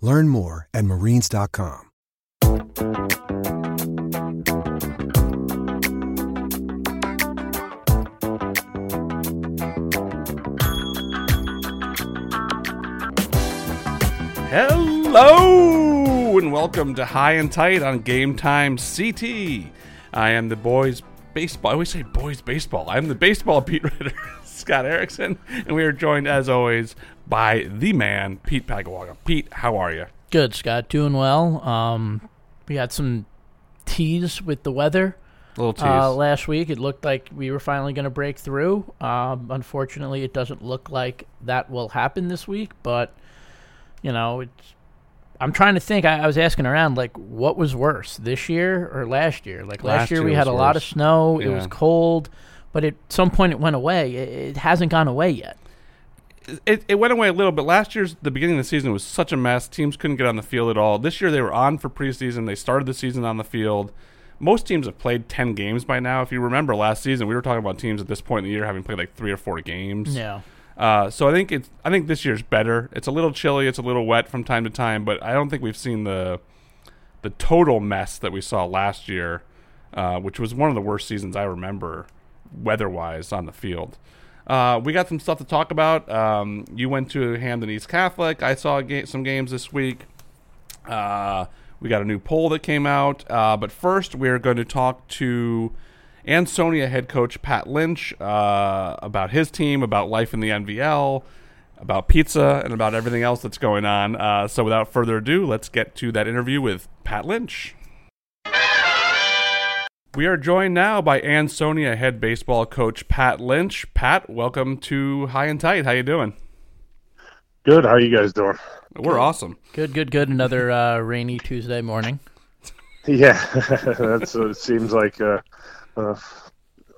Learn more at marines.com. Hello and welcome to High and Tight on Game Time CT. I am the boys baseball. I always say boys baseball. I'm the baseball beat writer Scott Erickson, and we are joined as always by the man Pete Paguaga. Pete, how are you? Good, Scott. Doing well. Um, we had some tease with the weather little tease. uh, last week. It looked like we were finally going to break through. Um, unfortunately, it doesn't look like that will happen this week. But you know, it's. I'm trying to think. I, I was asking around, like, what was worse, this year or last year? Like last, Last year, we had a lot of worse. snow. It was cold, but at some point it went away. It, it hasn't gone away yet. It, it went away a little bit. Last year's the beginning of the season was such a mess. Teams couldn't get on the field at all. This year they were on for preseason. They started the season on the field. Most teams have played ten games by now. If you remember last season, we were talking about teams at this point in the year having played like three or four games. Yeah. Uh, so I think it's I think this year's better. It's a little chilly. It's a little wet from time to time, but I don't think we've seen the the total mess that we saw last year, uh, which was one of the worst seasons I remember weather-wise on the field. Uh, we got some stuff to talk about. Um, you went to Hamden East Catholic. I saw ga- some games this week. Uh, we got a new poll that came out. Uh, but first, we're going to talk to Ansonia head coach Pat Lynch uh, about his team, about life in the NVL, about pizza, and about everything else that's going on. Uh, so without further ado, let's get to that interview with Pat Lynch. We are joined now by Ansonia head baseball coach Pat Lynch. Pat, welcome to High and Tight. How you doing? Good. How are you guys doing? We're awesome. Good, good, good. Another uh, rainy Tuesday morning. Yeah, that's what it seems like a, a,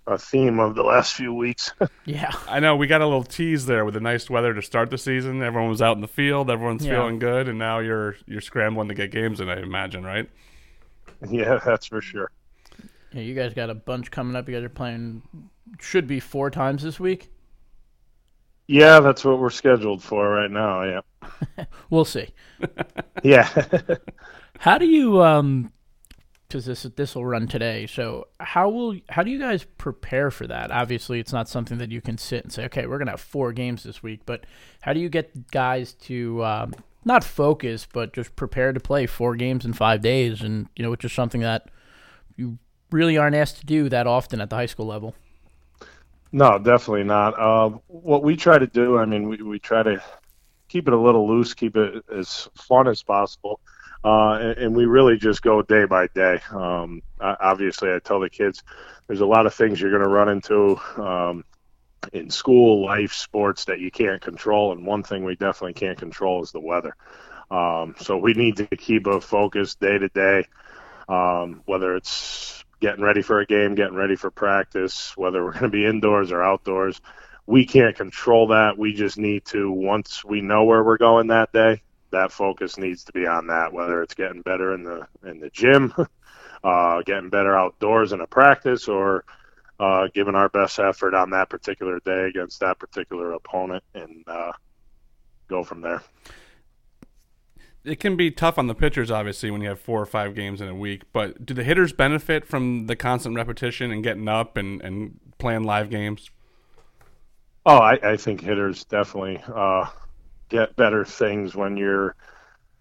a theme of the last few weeks. Yeah. I know we got a little tease there with the nice weather to start the season. Everyone was out in the field, everyone's Yeah. feeling good, and now you're you're scrambling to get games in. I imagine, right? yeah, that's for sure. Yeah, you guys got a bunch coming up. You guys are playing, should be four times this week. Yeah, that's what we're scheduled for right now. Yeah, We'll see. yeah. How do you, um, because this this will run today. So how will how do you guys prepare for that? Obviously, it's not something that you can sit and say, okay, we're gonna have four games this week. But how do you get guys to um, not focus, but just prepare to play four games in five days? And you know, which is something that you really aren't asked to do that often at the high school level. no, definitely not. Uh, what we try to do, I mean, we, we try to keep it a little loose, keep it as fun as possible. Uh, and, and we really just go day by day. Um, o- obviously, I tell the kids there's a lot of things you're going to run into um, in school, life, sports that you can't control. And one thing we definitely can't control is the weather. Um, so we need to keep a focus day to day, um, whether it's getting ready for a game, getting ready for practice, whether we're going to be indoors or outdoors. We can't control that. We just need to, once we know where we're going that day, that focus needs to be on that, whether it's getting better in the in the gym, uh, getting better outdoors in a practice, or uh, giving our best effort on that particular day against that particular opponent, and uh, go from there. It can be tough on the pitchers, obviously, when you have four or five games in a week. But do the hitters benefit from the constant repetition and getting up and, and playing live games? Oh, I, I think hitters definitely uh, get better things when you're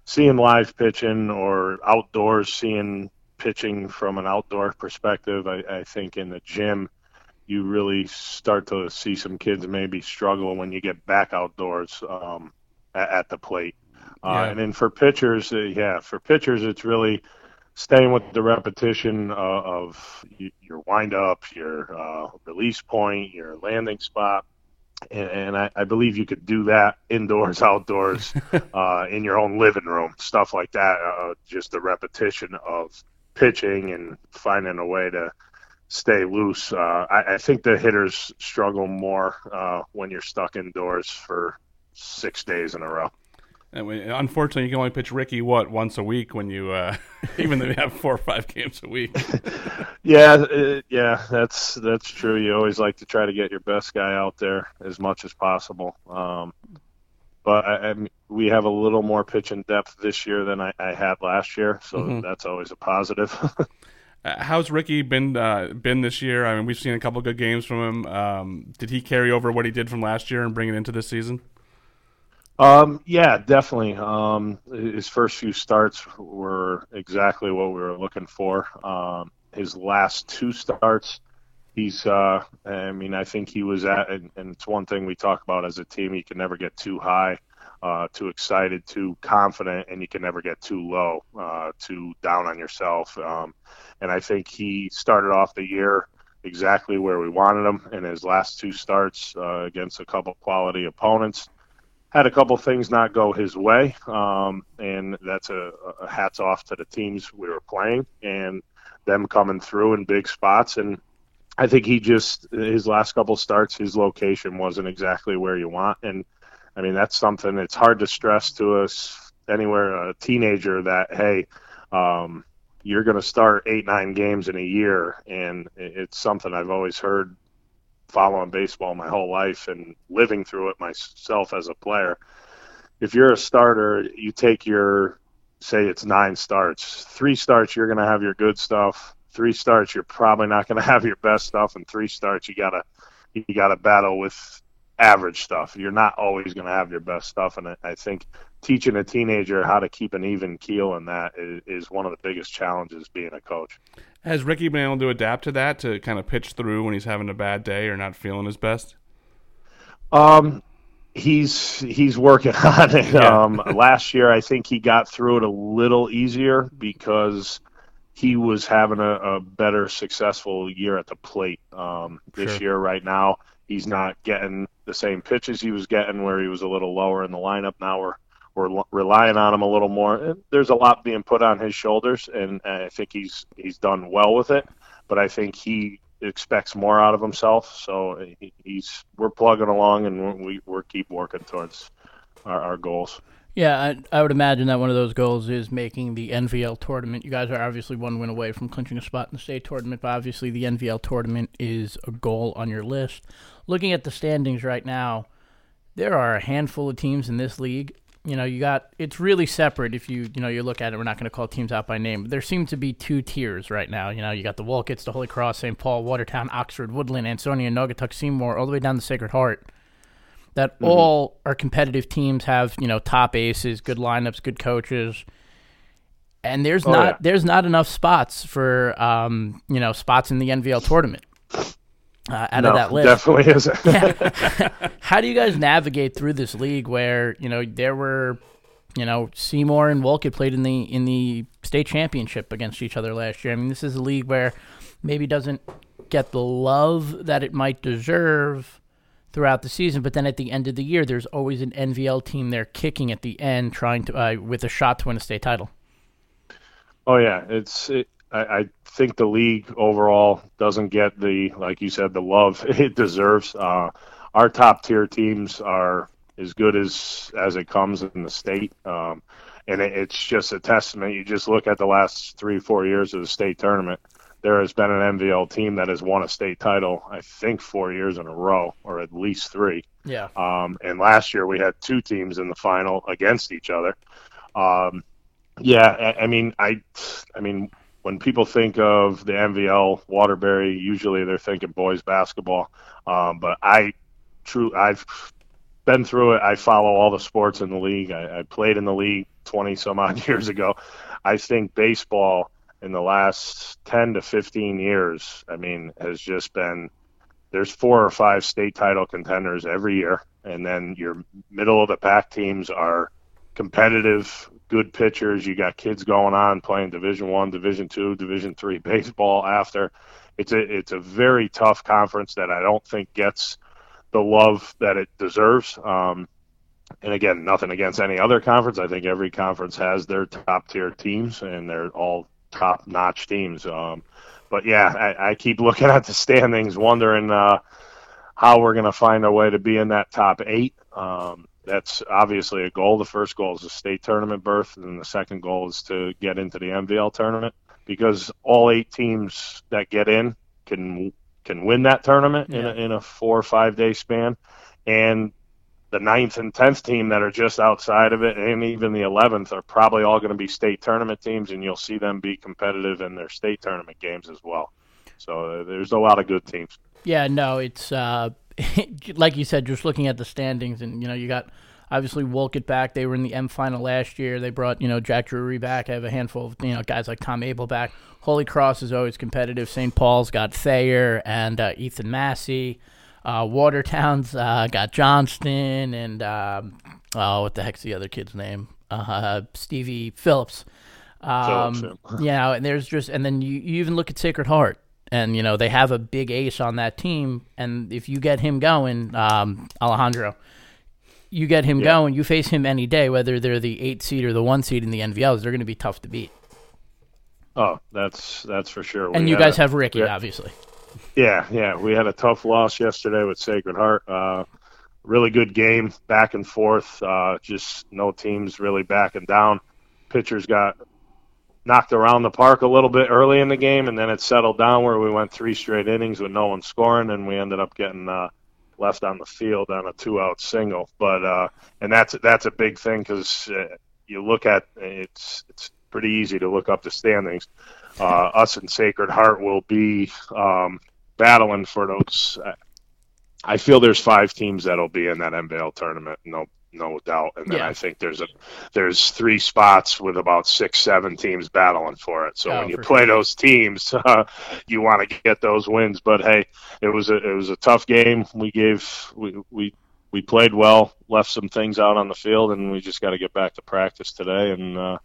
seeing live pitching or outdoors seeing pitching from an outdoor perspective. I, I think in the gym, you really start to see some kids maybe struggle when you get back outdoors um, at, at, the plate. Uh, yeah. And then for pitchers, uh, yeah, for pitchers, it's really staying with the repetition uh, of your windup, your uh, release point, your landing spot. And, and I, I, believe you could do that indoors, outdoors, uh, in your own living room, stuff like that. Uh, just the repetition of pitching and finding a way to stay loose. Uh, I, I, think the hitters struggle more uh, when you're stuck indoors for six days in a row. And we, unfortunately, you can only pitch Ricky what once a week when you, uh, even though you have four or five games a week. yeah, uh, yeah, that's that's true. You always like to try to get your best guy out there as much as possible. Um, but I, I mean, we have a little more pitching depth this year than I, I had last year, so mm-hmm. that's always a positive. Uh, how's Ricky been uh, been this year? I mean, we've seen a couple good games from him. Um, did he carry over what he did from last year and bring it into this season? Um, yeah, definitely. Um, his first few starts were exactly what we were looking for. Um, his last two starts, he's, uh, I mean, I think he was at, and, and, it's one thing we talk about as a team, you can never get too high, uh, too excited, too confident, and you can never get too low, uh, too down on yourself. Um, and I think he started off the year exactly where we wanted him in his last two starts uh, against a couple quality opponents had a couple things not go his way, um, and that's a, a, hats off to the teams we were playing and them coming through in big spots. And I think he just his last couple starts, his location wasn't exactly where you want, and I mean that's something it's hard to stress to us anywhere a teenager that hey. Um, you're going to start eight, nine games in a year, and it's something I've always heard following baseball my whole life and living through it myself as a player. If you're a starter, you take your say it's nine starts. Three starts, you're going to have your good stuff. Three starts, you're probably not going to have your best stuff. And three starts, you gotta you gotta battle with average stuff. You're not always going to have your best stuff. And I think teaching a teenager how to keep an even keel in that is, is one of the biggest challenges being a coach. Has Ricky been able to adapt to that to kind of pitch through when he's having a bad day or not feeling his best? Um, he's he's working on it. Yeah. Um, last year, I think he got through it a little easier because he was having a, a better successful year at the plate. Um, this sure. year, right now, he's not getting the same pitches he was getting where he was a little lower in the lineup. Now we're we're relying on him a little more. There's a lot being put on his shoulders, and I think he's he's done well with it. But I think he expects more out of himself. So uh, he's we're plugging along, and we we're keep working towards our, our goals. Yeah, I, I would imagine that one of those goals is making the NVL tournament. You guys are obviously one win away from clinching a spot in the state tournament, but obviously the NVL tournament is a goal on your list. Looking at the standings right now, there are a handful of teams in this league you know, you got it's really separate if you you know you look at it. We're not going to call teams out by name, but there seem to be two tiers right now. You know, you got the Wolcotts, the Holy Cross, St. Paul, Watertown, Oxford, Woodland, Ansonia, Naugatuck, Seymour, all the way down to Sacred Heart. That mm-hmm. all our competitive teams, have you know top aces, good lineups, good coaches, and there's oh, not yeah. there's not enough spots for um, you know spots in the NVL tournament uh, out no, of that list. Definitely isn't. yeah. How do you guys navigate through this league where you know there were, you know, Seymour and Wolcott played in the in the state championship against each other last year. I mean, this is a league where maybe doesn't get the love that it might deserve throughout the season, but then at the end of the year, there's always an NVL team there kicking at the end, trying to uh, with a shot to win a state title. Oh yeah, it's it, I, I, think the league overall doesn't get the, like you said, the love it deserves. Uh, our top tier teams are as good as as it comes in the state, um, and it, it's just a testament. You just look at the last three, four years of the state tournament. There has been an NVL team that has won a state title, I think, four years in a row, or at least three. Yeah. Um, and last year we had two teams in the final against each other. Um, yeah, I, I mean, I, I mean, when people think of the NVL Waterbury, usually they're thinking boys basketball. Um, but I, true, I've been through it. I follow all the sports in the league. I, I played in the league 20 some odd years ago. I think baseball in the last 10 to 15 years, I mean, has just been there's four or five state title contenders every year, and then your middle of the pack teams are competitive, good pitchers. You got kids going on playing Division One, Division Two, Division Three baseball after. It's a it's a very tough conference that I don't think gets the love that it deserves. Um, and again, nothing against any other conference. I think every conference has their top tier teams, and they're all top notch teams. Um, but yeah, I, I, keep looking at the standings, wondering uh, how we're going to find a way to be in that top eight. Um, that's obviously a goal. The first goal is a state tournament berth, and the second goal is to get into the NVL tournament because all eight teams that get in can can win that tournament yeah. in, a, in a four or five day span, and the ninth and tenth team that are just outside of it, and even the eleventh are probably all going to be state tournament teams, and you'll see them be competitive in their state tournament games as well. So uh, there's a lot of good teams. Yeah, no, it's uh, like you said, just looking at the standings, and you know, you got obviously Wolcott back. They were in the M final last year. They brought you know Jack Drury back. I have a handful of you know guys like Tom Abel back. Holy Cross is always competitive. St. Paul's got Thayer and uh, Ethan Massey. Uh, Watertown's uh, got Johnston and um, oh, what the heck's the other kid's name? Uh, Stevie Phillips. Um, yeah, and there's just and then you, you even look at Sacred Heart, and you know they have a big ace on that team, and if you get him going, um, Alejandro, you get him yeah. going, you face him any day, whether they're the eight seed or the one seed in the NVLs, they're going to be tough to beat. Oh, that's that's for sure. And we you guys have Ricky, obviously. Yeah, yeah, we had a tough loss yesterday with Sacred Heart. Uh, really good game, back and forth. Uh, just no teams really backing down. Pitchers got knocked around the park a little bit early in the game, and then it settled down where we went three straight innings with no one scoring, and we ended up getting uh, left on the field on a two-out single. But uh, and that's that's a big thing because uh, you look at it's it's pretty easy to look up the standings uh, us and Sacred Heart will be um, battling for those. Uh, I feel there's five teams that'll be in that NVL tournament. No, no doubt. And then yeah. I think there's a there's three spots with about six, seven teams battling for it. So oh, when you play sure. those teams, uh, you want to get those wins. But hey, it was a it was a tough game. We gave we we we played well, left some things out on the field, and we just got to get back to practice today and uh,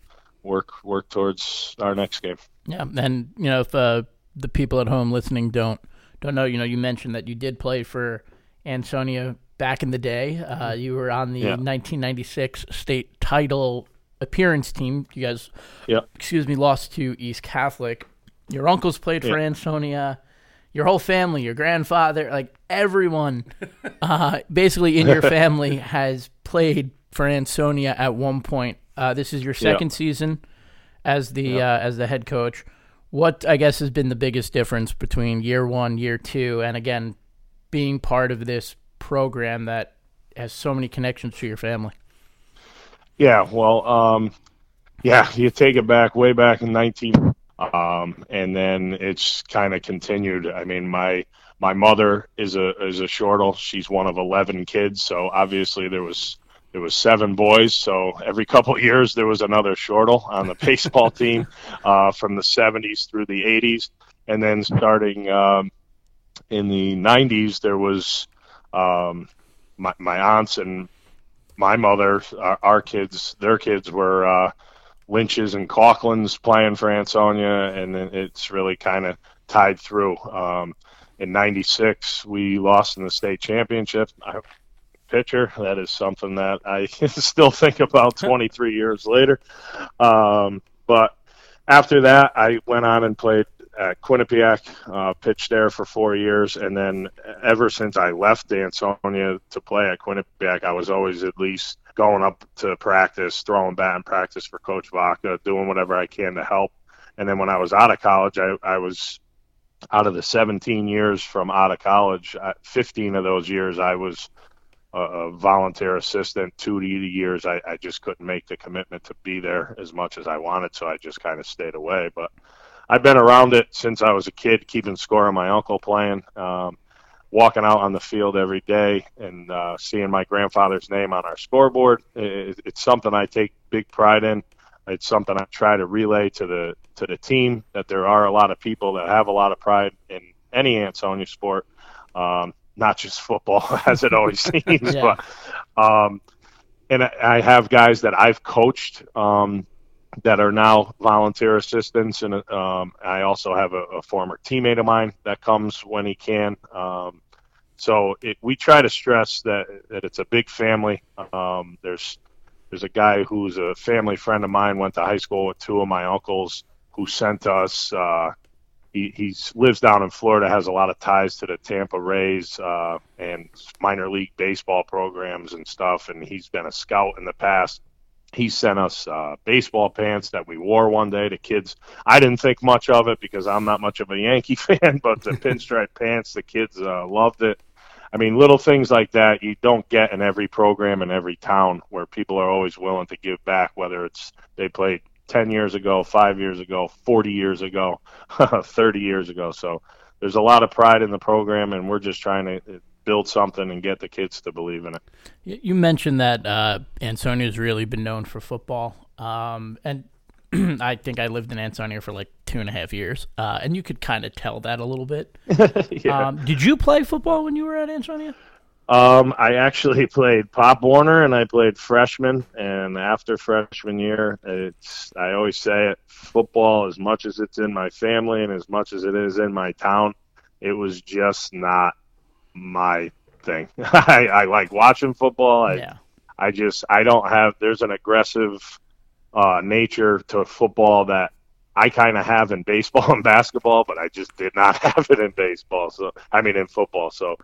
work work towards our next game. Yeah, and you know if uh, the people at home listening don't don't know, you know, you mentioned that you did play for Ansonia back in the day. Uh, you were on the yeah. 1996 state title appearance team. You guys, yeah. excuse me, lost to East Catholic. Your uncles played for. Ansonia. Your whole family, your grandfather, like everyone, uh, basically in your family has played for Ansonia at one point. Uh, this is your second yeah. season as the yeah. uh, as the head coach. What I guess has been the biggest difference between year one, year two, and again being part of this program that has so many connections to your family? Yeah, well, um, yeah, you take it back way back in 19, um, and then it's kind of continued. I mean, my my mother is a is a shortle. She's one of 11 kids, so obviously there was there was seven boys, so every couple of years there was another shortle on the baseball team uh, from the 70s through the 80s, and then starting um, in the 90s there was um, my, my aunts and my mother, our, our kids, their kids were uh, Lynches and Coughlins playing for Ansonia, and then it's really kind of tied through. Um, in '96, we lost in the state championship. I, pitcher. That is something that I still think about 23 years later. Um, but after that, I went on and played at Quinnipiac, uh, pitched there for four years, and then ever since I left Ansonia to play at Quinnipiac, I was always at least going up to practice, throwing bat in practice for Coach Vaca, doing whatever I can to help. And then when I was out of college, I, I was out of the 17 years from out of college, 15 of those years I was a, volunteer assistant two to years I, I just couldn't make the commitment to be there as much as I wanted, so I just kind of stayed away. But I've been around it since I was a kid, keeping score on my uncle playing, um, walking out on the field every day, and uh, seeing my grandfather's name on our scoreboard. It, it's something I take big pride in. it's something I try to relay to the to the team that there are a lot of people that have a lot of pride in any Ansonia sport, um, not just football as it always seems. yeah. But um, and I have guys that I've coached um, that are now volunteer assistants, and um, I also have a, a, former teammate of mine that comes when he can. Um, so it, we try to stress that that it's a big family. Um, there's there's a guy who's a family friend of mine, went to high school with two of my uncles, who sent us. Uh, he he's, lives down in Florida, has a lot of ties to the Tampa Rays uh, and minor league baseball programs and stuff, and he's been a scout in the past. He sent us uh, baseball pants that we wore one day. The kids, I didn't think much of it because I'm not much of a Yankee fan, but the pinstripe pants, the kids uh, loved it. I mean, little things like that you don't get in every program in every town where people are always willing to give back, whether it's they played 10 years ago, five years ago, 40 years ago, 30 years ago. So there's a lot of pride in the program, and we're just trying to build something and get the kids to believe in it. You mentioned that uh, Ansonia's really been known for football. Um, and I think I lived in Ansonia for like two and a half years, uh, and you could kind of tell that a little bit. yeah. um, did you play football when you were at Ansonia? Um, I actually played Pop Warner and I played freshman. And after freshman year, it's I always say it: football, as much as it's in my family and as much as it is in my town, it was just not my thing. I, I like watching football. I, yeah. I just I don't have. There's an aggressive uh, nature to football that I kind of have in baseball and basketball, but I just did not have it in baseball. So I mean in football. So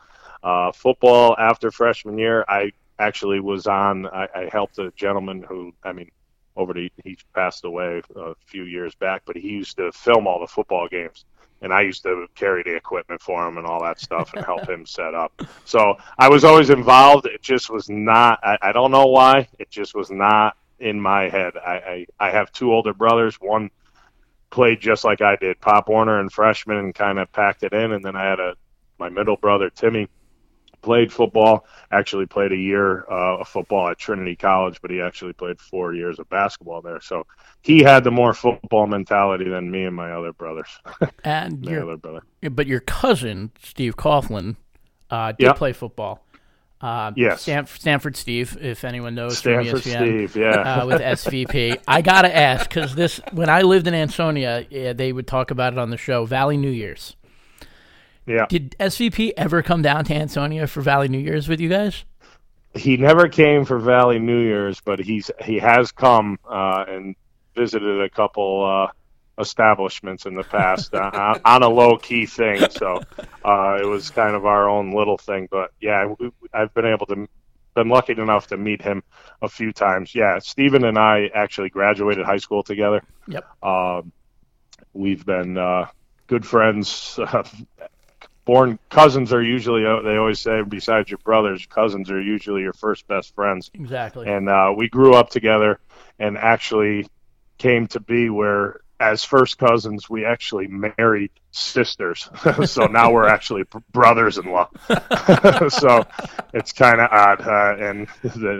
uh, football after freshman year, I actually was on. I, I helped a gentleman who I mean over the he passed away a few years back, but he used to film all the football games. And I used to carry the equipment for him and all that stuff and help him set up. So I was always involved. It just was not, I, I don't know why. It just was not in my head. I, I, I have two older brothers. One played just like I did, Pop Warner and freshman, and kind of packed it in. And then I had a my middle brother Timmy played football. Actually played a year uh, of football at Trinity College, but he actually played four years of basketball there. So he had the more football mentality than me and my other brothers. And your other brother, but your cousin Steve Coughlin uh, did yep. play football. Uh, yes. Stanford, Stanford Steve, if anyone knows Stanford from ESPN, Steve, yeah. uh, with SVP. I gotta ask because this when I lived in Ansonia, yeah, they would talk about it on the show. Valley New Year's. Yeah. Did SVP ever come down to Ansonia for Valley New Year's with you guys? He never came for Valley New Year's, but he's he has come uh, and visited a couple uh, establishments in the past uh, on a low key thing. So uh, it was kind of our own little thing. But yeah, I've been able to been lucky enough to meet him a few times. Yeah, Stephen and I actually graduated high school together. Yep. Um, we've been uh, good friends. Born cousins are usually uh, they always say besides your brothers, cousins are usually your first best friends. Exactly. And uh, we grew up together and actually came to be where as first cousins, we actually married sisters. so now we're actually brothers-in-law. so it's kind of odd, uh, and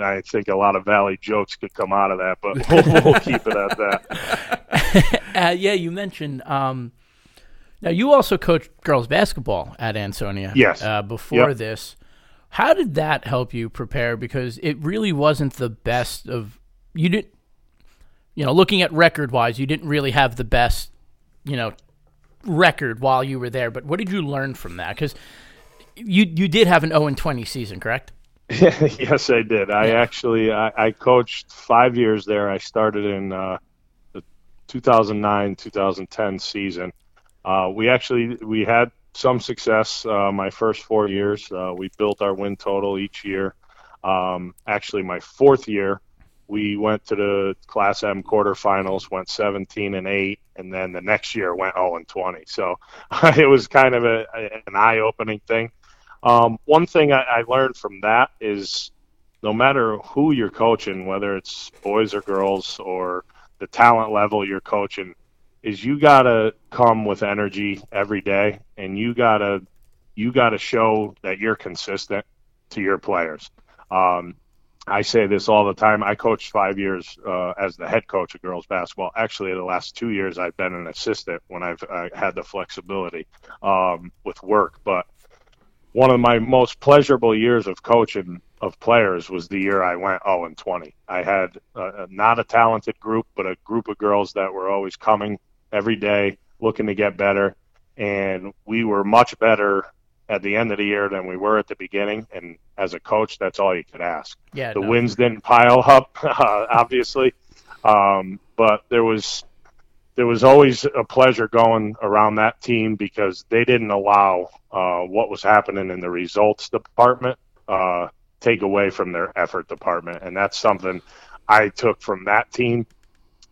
I think a lot of Valley jokes could come out of that, but we'll, we'll keep it at that. Uh, yeah, you mentioned. Um, now you also coached girls basketball at Ansonia. Yes. Uh, before yep. this, how did that help you prepare? Because it really wasn't the best of you didn't you know, looking at record wise, you didn't really have the best, you know, record while you were there. But what did you learn from that? Because you you did have an 0 and 20 season, correct? yes, I did. I actually I, I, coached five years there. I started in uh, the 2009 2010 season. Uh, we actually we had some success uh, my first four years. Uh, we built our win total each year. Um, actually, my fourth year, we went to the Class M quarterfinals, went 17 and 8, and then the next year went 0 and 20. So it was kind of a, an eye opening thing. Um, one thing I, I learned from that is no matter who you're coaching, whether it's boys or girls or the talent level you're coaching, is you gotta come with energy every day, and you gotta you gotta show that you're consistent to your players. Um, I say this all the time. I coached five years uh, as the head coach of girls basketball. Actually, the last two years I've been an assistant when I've uh, had the flexibility um, with work. But one of my most pleasurable years of coaching of players was the year I went 0 and 20. I had uh, not a talented group, but a group of girls that were always coming every day, looking to get better, and we were much better at the end of the year than we were at the beginning. And as a coach, that's all you could ask. Yeah, the no. wins didn't pile up, uh, obviously, um, but there was there was always a pleasure going around that team because they didn't allow uh, what was happening in the results department uh, take away from their effort department, and that's something I took from that team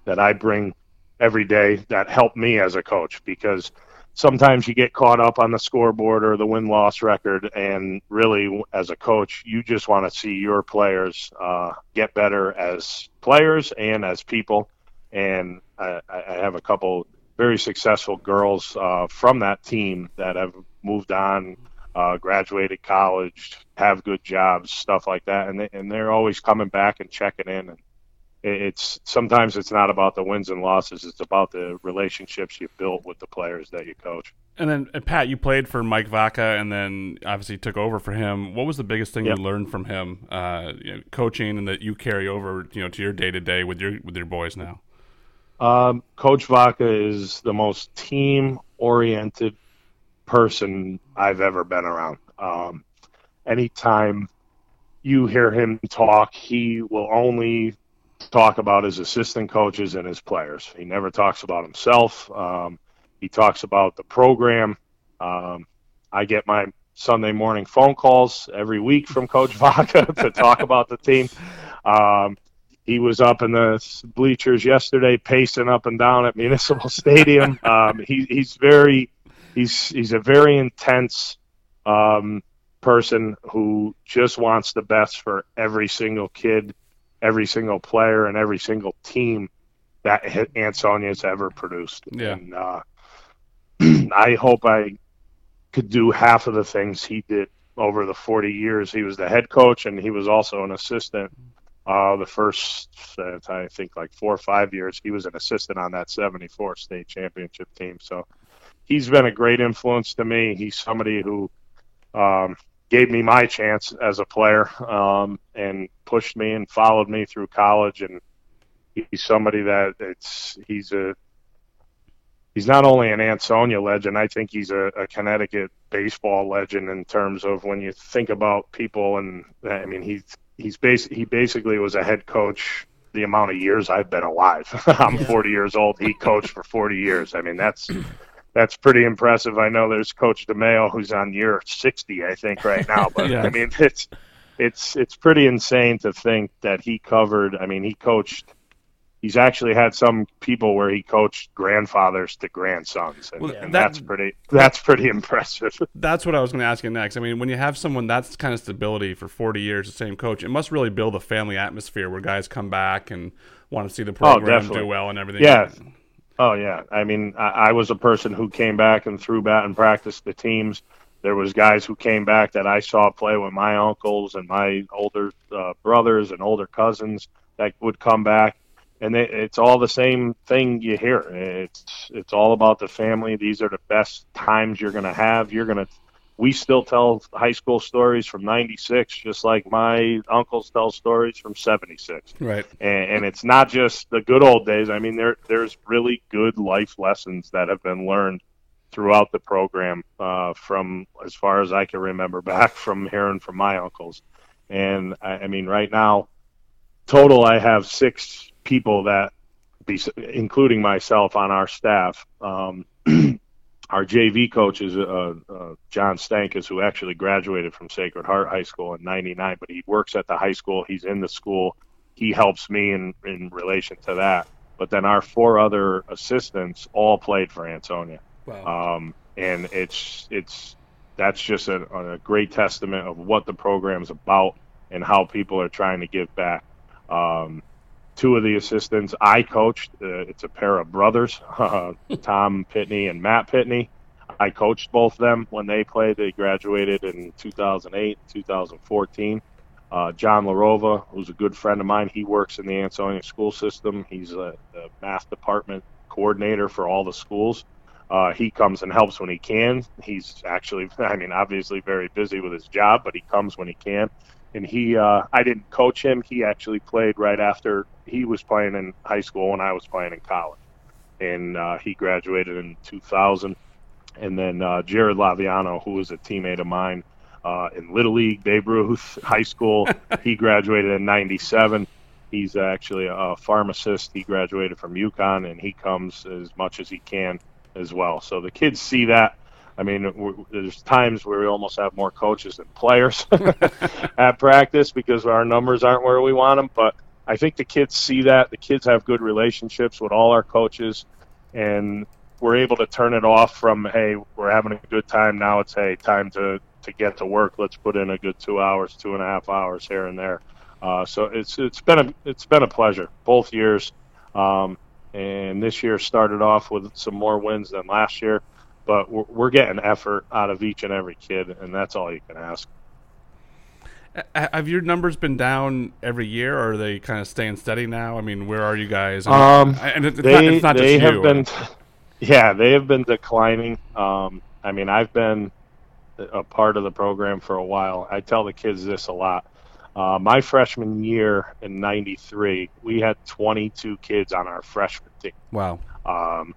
that I bring every day that helped me as a coach because sometimes you get caught up on the scoreboard or the win loss record and really as a coach you just want to see your players uh, get better as players and as people. And I, I have a couple very successful girls uh, from that team that have moved on uh, graduated college have good jobs stuff like that and, they, and they're always coming back and checking in and it's sometimes it's not about the wins and losses it's about the relationships you built with the players that you coach And then and Pat, you played for Mike Vaca, and then obviously took over for him. What was the biggest thing Yep. you learned from him, uh, you know, coaching, and that you carry over, you know, to your day to day with your with your boys now? Um, Coach Vaca is the most team oriented person I've ever been around. Um, anytime you hear him talk, he will only talk about his assistant coaches and his players. He never talks about himself. Um, he talks about the program. Um, I get my Sunday morning phone calls every week from Coach Vaca to talk about the team. Um, he was up in the bleachers yesterday, pacing up and down at Municipal Stadium. Um, he, he's very, he's he's a very intense um, person who just wants the best for every single kid, every single player, and every single team that Ansonia's ever produced. Yeah. And uh, I hope I could do half of the things he did over the 40 years. He was the head coach, and he was also an assistant uh, the first, uh, I think, like four or five years, he was an assistant on that 74 state championship team. So he's been a great influence to me. He's somebody who um, gave me my chance as a player um, and pushed me and followed me through college. And he's somebody that it's he's a he's not only an Ansonia legend. I think he's a, a Connecticut baseball legend in terms of when you think about people. And I mean, he's he's bas- he basically was a head coach the amount of years I've been alive. I'm 40 years old. He coached for 40 years. I mean, that's that's pretty impressive. I know there's Coach DeMeo who's on year 60, I think, right now. But Yeah. I mean, it's it's it's pretty insane to think that he covered. I mean, he coached. He's actually had some people where he coached grandfathers to grandsons, and, Well, and that- that's pretty that's pretty impressive. That's what I was going to ask you next. I mean, when you have someone that's kind of stability for 40 years, the same coach, it must really build a family atmosphere where guys come back and want to see the oh, program do well and everything. Yeah. Oh yeah, I mean, I, I was a person who came back and threw bat and practiced the teams. There was guys who came back that I saw play with my uncles and my older uh, brothers and older cousins that would come back, and it, it's all the same thing you hear. It's it's all about the family. These are the best times you're going to have. You're going to. We still tell high school stories from '96, just like my uncles tell stories from '76 Right. and, and it's not just the good old days. I mean, there there's really good life lessons that have been learned throughout the program uh, from as far as I can remember back from hearing from my uncles. And I, I mean, right now, total, I have six people that, be, including myself, on our staff. Um, our JV coach is uh, uh, John Stankus, who actually graduated from Sacred Heart High School in '99, but he works at the high school. He's in the school. He helps me in in relation to that. But then our four other assistants all played for Ansonia, Wow. um, and it's it's that's just a, a great testament of what the program's about and how people are trying to give back. Um, two of the assistants I coached. Uh, it's a pair of brothers, uh, Tom Pitney and Matt Pitney. I coached both of them when they played. They graduated in 2008, 2014. Uh, John Larova, who's a good friend of mine, he works in the Ansonia school system. He's a, the math department coordinator for all the schools. Uh, he comes and helps when he can. He's actually, I mean, obviously very busy with his job, but he comes when he can. And he, uh, I didn't coach him. He actually played right after he was playing in high school when I was playing in college. And uh, he graduated in 2000. And then uh, Jared Laviano, who was a teammate of mine uh, in Little League, Babe Ruth, high school, he graduated in 97. He's actually a pharmacist. He graduated from UConn, and he comes as much as he can as well. So the kids see that. I mean, there's times where we almost have more coaches than players at practice because our numbers aren't where we want them. But I think the kids see that. The kids have good relationships with all our coaches, and we're able to turn it off from hey, we're having a good time. Now it's hey, time to to get to work. Let's put in a good two hours, two and a half hours here and there. Uh, so it's it's been a it's been a pleasure both years. Um, and this year started off with some more wins than last year. But we're, we're getting effort out of each and every kid, and that's all you can ask. Have your numbers been down every year, or are they kind of staying steady now? I mean, where are you guys? Um, and it's, they, not, it's not they have you. been, yeah, they have been declining. Um, I mean, I've been a part of the program for a while. I tell the kids this a lot. Uh, my freshman year in '93, we had 22 kids on our freshman team. Wow. Um,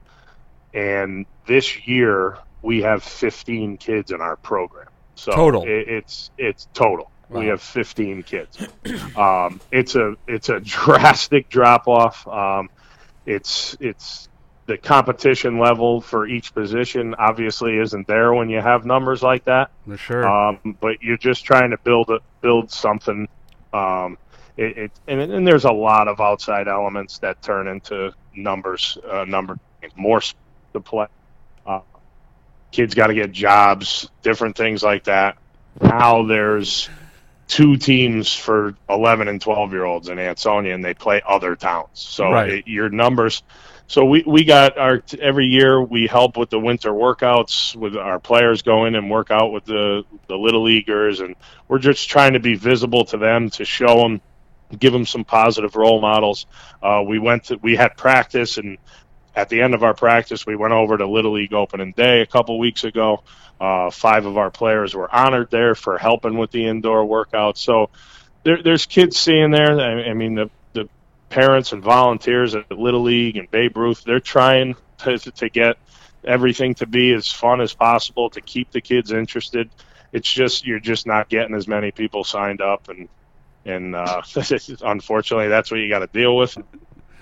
and this year we have 15 kids in our program. So total. It, it's it's total. Wow. We have 15 kids. Um, it's a it's a drastic drop off. Um, it's it's the competition level for each position obviously isn't there when you have numbers like that. For sure. Um, but you're just trying to build a, build something. Um, it, it and, and, there's a lot of outside elements that turn into numbers. Uh, number more to play. Uh, kids got to get jobs, different things like that. Now there's two teams for 11 and 12 year olds in Ansonia, and they play other towns. So right. it, your numbers so we, we got our every year we help with the winter workouts with our players go in and work out with the the little leaguers and we're just trying to be visible to them to show them give them some positive role models uh, we went to we had practice and at the end of our practice we went over to little league opening day a couple weeks ago uh, five of our players were honored there for helping with the indoor workouts so there, there's kids seeing there I, I mean the the parents and volunteers at Little League and Babe Ruth, they're trying to, to get everything to be as fun as possible to keep the kids interested. It's just you're just not getting as many people signed up, and and uh, unfortunately, that's what you got to deal with.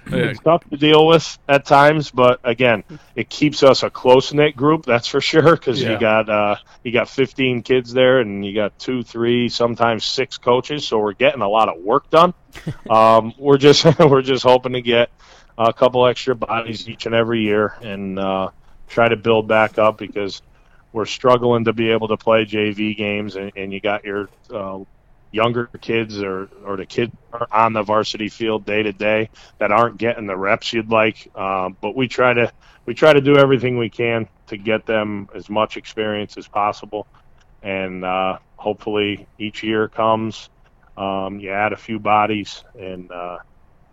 It's tough to deal with at times, but again, it keeps us a close knit group. That's for sure because yeah. you got uh, you got 15 kids there, and you got two, three, sometimes six coaches. So we're getting a lot of work done. um, we're just we're just hoping to get a couple extra bodies each and every year, and uh, try to build back up because we're struggling to be able to play JV games, and, and you got your uh, younger kids or or the kids on the varsity field day to day that aren't getting the reps you'd like. Uh, but we try to we try to do everything we can to get them as much experience as possible, and uh, hopefully each year comes, um, you add a few bodies, and uh,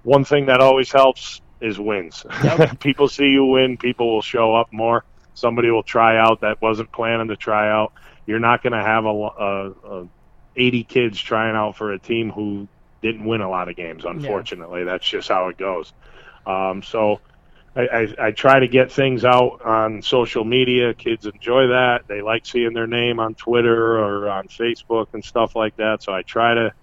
one thing that always helps is wins. Yep. people see you win, people will show up more. Somebody will try out that wasn't planning to try out. You're not going to have a, a, a 80 kids trying out for a team who didn't win a lot of games. Unfortunately, yeah. that's just how it goes. Um, so I, I, I, try to get things out on social media. Kids enjoy that. They like seeing their name on Twitter or on Facebook and stuff like that. So I try to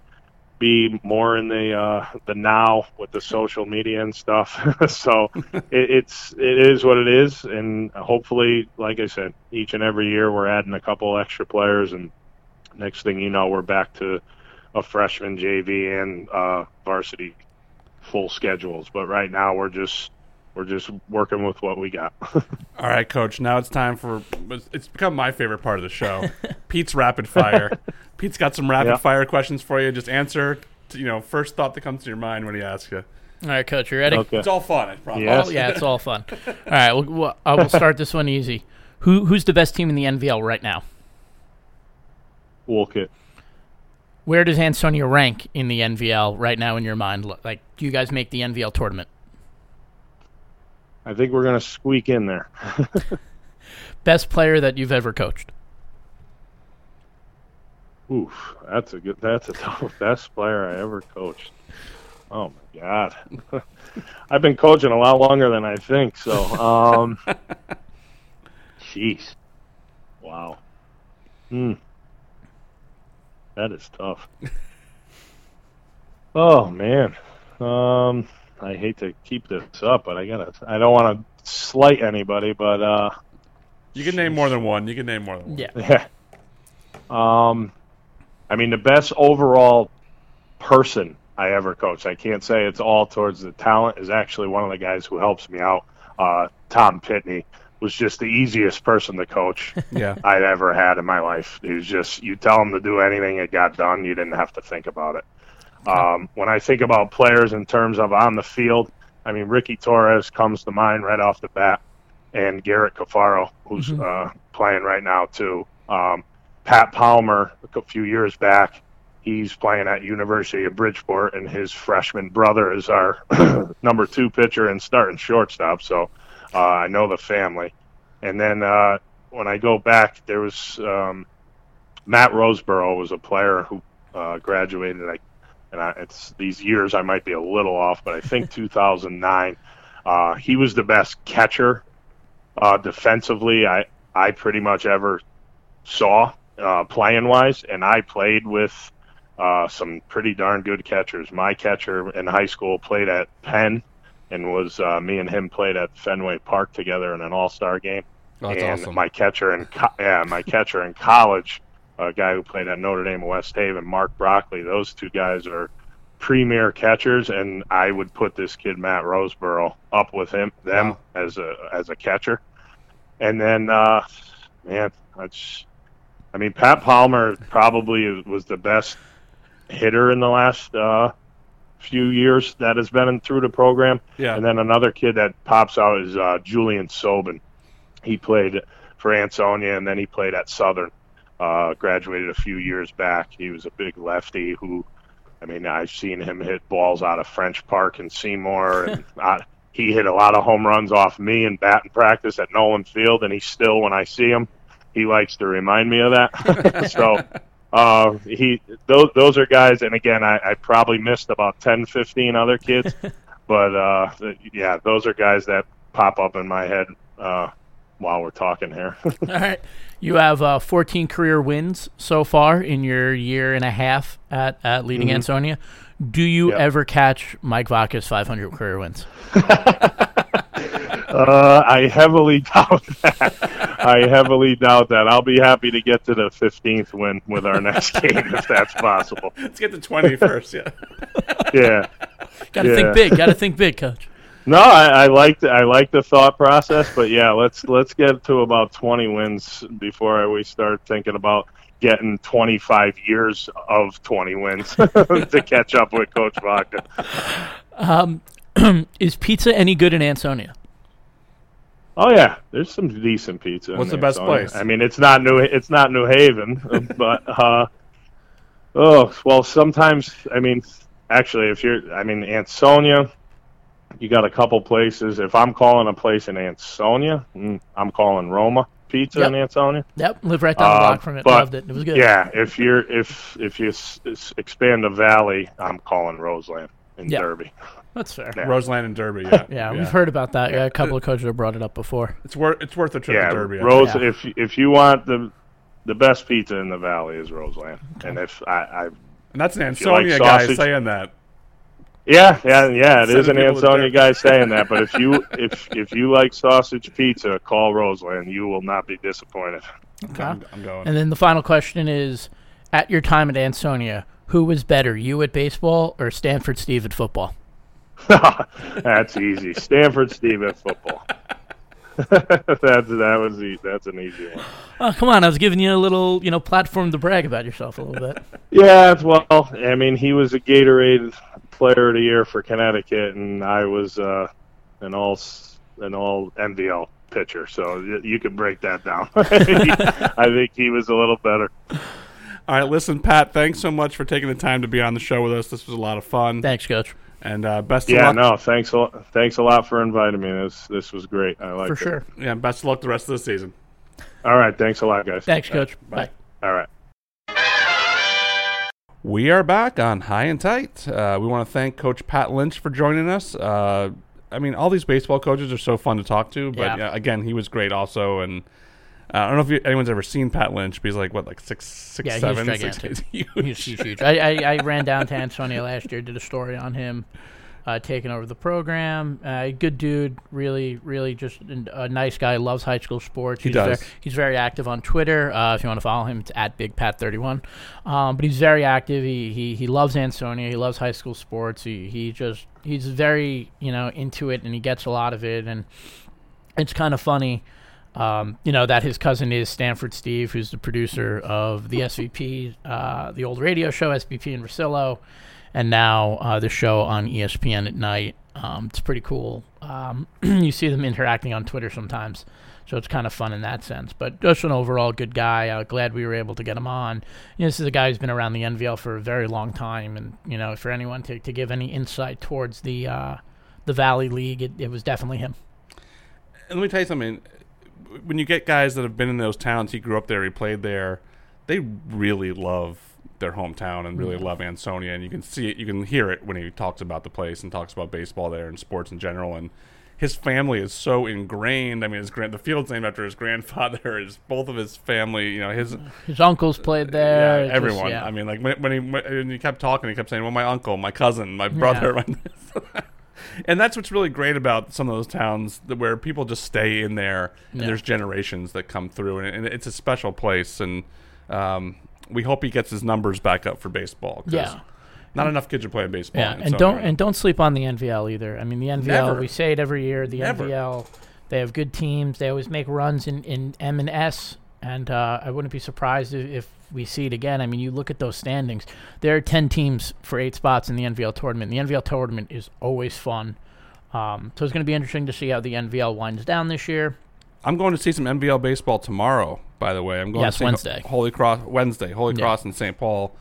be more in the uh, the now with the social media and stuff. so it, it's it is what it is, and hopefully, like I said, each and every year we're adding a couple extra players and next thing you know, we're back to a freshman JV and uh, varsity full schedules. But right now, we're just we're just working with what we got. All right, coach. Now it's time for it's become my favorite part of the show. Pete's rapid fire. Pete's got some rapid fire questions for you. Just answer, you know, first thought that comes to your mind when he asks you. All right, coach, you ready? Okay. It's all fun. I promise. Yes. yeah, it's all fun. All right, we'll, I will start this one easy. Who who's the best team in the NVL right now? Wolcott. Where does Ansonia rank in the NVL right now in your mind? Like, do you guys make the NVL tournament? I think we're going to squeak in there. Best player that you've ever coached? Oof, that's a good. That's a tough. Best player I ever coached. Oh my god, I've been coaching a lot longer than I think. So, um, jeez, wow, hmm, that is tough. Oh man, um, I hate to keep this up, but I gotta. I don't want to slight anybody, but uh, You can name more than one. You can name more than one. Yeah. yeah. Um, I mean, the best overall person I ever coached. I can't say it's all towards the talent. Is actually one of the guys who helps me out. Uh, Tom Pitney was just the easiest person to coach Yeah. I'd ever had in my life. He was just you tell him to do anything, it got done. You didn't have to think about it. Um, when I think about players in terms of on the field, I mean Ricky Torres comes to mind right off the bat, and Garrett Cafaro, who's uh, playing right now too. Um, Pat Palmer, a few years back, he's playing at University of Bridgeport, and his freshman brother is our number two pitcher and starting shortstop. So uh, I know the family. And then uh, when I go back, there was um, Matt Roseborough was a player who uh, graduated. I, and I, it's these years I might be a little off, but I think 2009. Uh, he was the best catcher uh, defensively I I pretty much ever saw uh, playing wise, and I played with uh, some pretty darn good catchers. My catcher in high school played at Penn, and was uh, me and him played at Fenway Park together in an All Star game. Oh, and awesome. my catcher in co- yeah, my catcher in college, a guy who played at Notre Dame West Haven, Mark Broccoli. Those two guys are premier catchers, and I would put this kid Matt Roseborough up with him them Wow. as a as a catcher. And then, uh, man, that's, I mean, Pat Palmer probably was the best hitter in the last uh, few years that has been in, through the program. Yeah. And then another kid that pops out is uh, Julian Sobin. He played for Ansonia, and then he played at Southern. Uh, graduated a few years back. He was a big lefty who, I mean, I've seen him hit balls out of French Park and Seymour, and uh, he hit a lot of home runs off me in batting practice at Nolan Field, and he still, when I see him, he likes to remind me of that. so uh, he those those are guys, and again, I, I probably missed about 10, 15 other kids, but uh, yeah, those are guys that pop up in my head uh, while we're talking here. All right. You have uh, 14 career wins so far in your year and a half at, at leading Ansonia. Do you Mm-hmm. Ever catch Mike Vaca's 500 career wins? Uh, I heavily doubt that. I heavily doubt that. I'll be happy to get to the 15th win with our next game if that's possible. Let's get to 20 first. Yeah. Yeah. Got to Yeah. think big. Got to think big, coach. No, I, I like the, I like the thought process, but yeah, let's let's get to about 20 wins before we start thinking about getting 25 years of 20 wins to catch up with Coach Vaca. Is pizza any good in Ansonia? Oh yeah, there's some decent pizza. in What's the best so, place? I mean, it's not New it's not New Haven, uh, but uh, oh well. Sometimes I mean, actually, if you're I mean Ansonia, you got a couple places. If I'm calling a place in Ansonia, mm, I'm calling Roma Pizza in Yep. Ansonia. Yep. Live right down the Uh, block from it. but- Loved it. It was good. Yeah, if you're if if you s- expand the valley, I'm calling Roseland in Yeah. Derby. That's fair. Yeah. Roseland and Derby. Yeah. Yeah, we've heard about that. Yeah, a couple of coaches have brought it up before. It's worth it's worth a trip Yeah, to Derby. I Rose. think. If if you want the the best pizza in the valley is Roseland, and if I, I And that's an you like Ansonia guy saying that. yeah yeah yeah, it is an Sending people to Ansonia guy saying that. But if you if if you like sausage pizza, call Roseland. You will not be disappointed. Okay. I'm, I'm going. And then the final question is at your time at Ansonia, who was better, you at baseball or Stanford Steve at football? that's easy. Stanford Steve at football. that's that was e- that's an easy one. Oh, come on. I was giving you a little, you know, platform to brag about yourself a little bit. Yeah, well, I mean, he was a Gatorade Player of the Year for Connecticut, and I was uh, an all s- an all NVL pitcher. So y- you can break that down. I think he was a little better. All right, listen, Pat. Thanks so much for taking the time to be on the show with us. This was a lot of fun. Thanks, Coach. And uh, best of Yeah, luck. no, thanks a lot. Thanks a lot for inviting me. This this was great. I like For it. sure. Yeah, best of luck the rest of the season. All right, thanks a lot, guys. Thanks, Coach. Bye. All right. We are back on High and Tight. Uh, we want to thank Coach Pat Lynch for joining us. Uh, I mean, all these baseball coaches are so fun to talk to, but Yeah. yeah, again, he was great also. And uh, I don't know if you, anyone's ever seen Pat Lynch, but he's like what, like six, six, Yeah, he's seven, gigantic. six, huge. He's, he's huge. I, I, I ran down to Ansonia last year, did a story on him uh, taking over the program. Uh, good dude, really, really just a nice guy. Loves high school sports. He he's does. Very, he's very active on Twitter. Uh, if you want to follow him, it's at BigPat31. Um, but he's very active. He, he he loves Ansonia. He loves high school sports. He he just he's very you know into it, and he gets a lot of it. And it's kind of funny. Um, you know that his cousin is Stanford Steve, who's the producer of the SVP, uh, the old radio show SVP and Russillo, and now uh, the show on ESPN at night. Um, it's pretty cool. Um, you see them interacting on Twitter sometimes, so it's kind of fun in that sense. But just an overall good guy. Uh, glad we were able to get him on. You know, this is a guy who's been around the NVL for a very long time, and you know, for anyone to, to give any insight towards the uh, the Valley League, it, it was definitely him. Let me tell you something. When you get guys that have been in those towns, he grew up there, he played there, they really love their hometown and really mm-hmm. love Ansonia. And you can see it, you can hear it when he talks about the place and talks about baseball there and sports in general. And his family is so ingrained. I mean, his grand, the field's named after his grandfather. His both of his family, you know, his His uncles played uh, there. yeah, It's just- everyone. yeah. I mean, like when, when he when he kept talking, he kept saying, "Well, my uncle, my cousin, my brother." My and that's what's really great about some of those towns that where people just stay in there, and Yeah. there's generations that come through, and, and it's a special place. And um, we hope he gets his numbers back up for baseball. 'cause Yeah. Not enough kids are playing baseball. Yeah, and don't right and don't sleep on the NVL either. I mean, the NVL. Never. We say it every year. The Never. NVL. They have good teams. They always make runs in, in M and S, and uh, I wouldn't be surprised if, if we see it again. I mean, you look at those standings. There are ten teams for eight spots in the NVL tournament. The NVL tournament is always fun. Um, so it's going to be interesting to see how the NVL winds down this year. I'm going to see some NVL baseball tomorrow. By the way, I'm going Yes, to see Wednesday. Holy Cross Wednesday, Holy Yeah. Cross in St. Paul.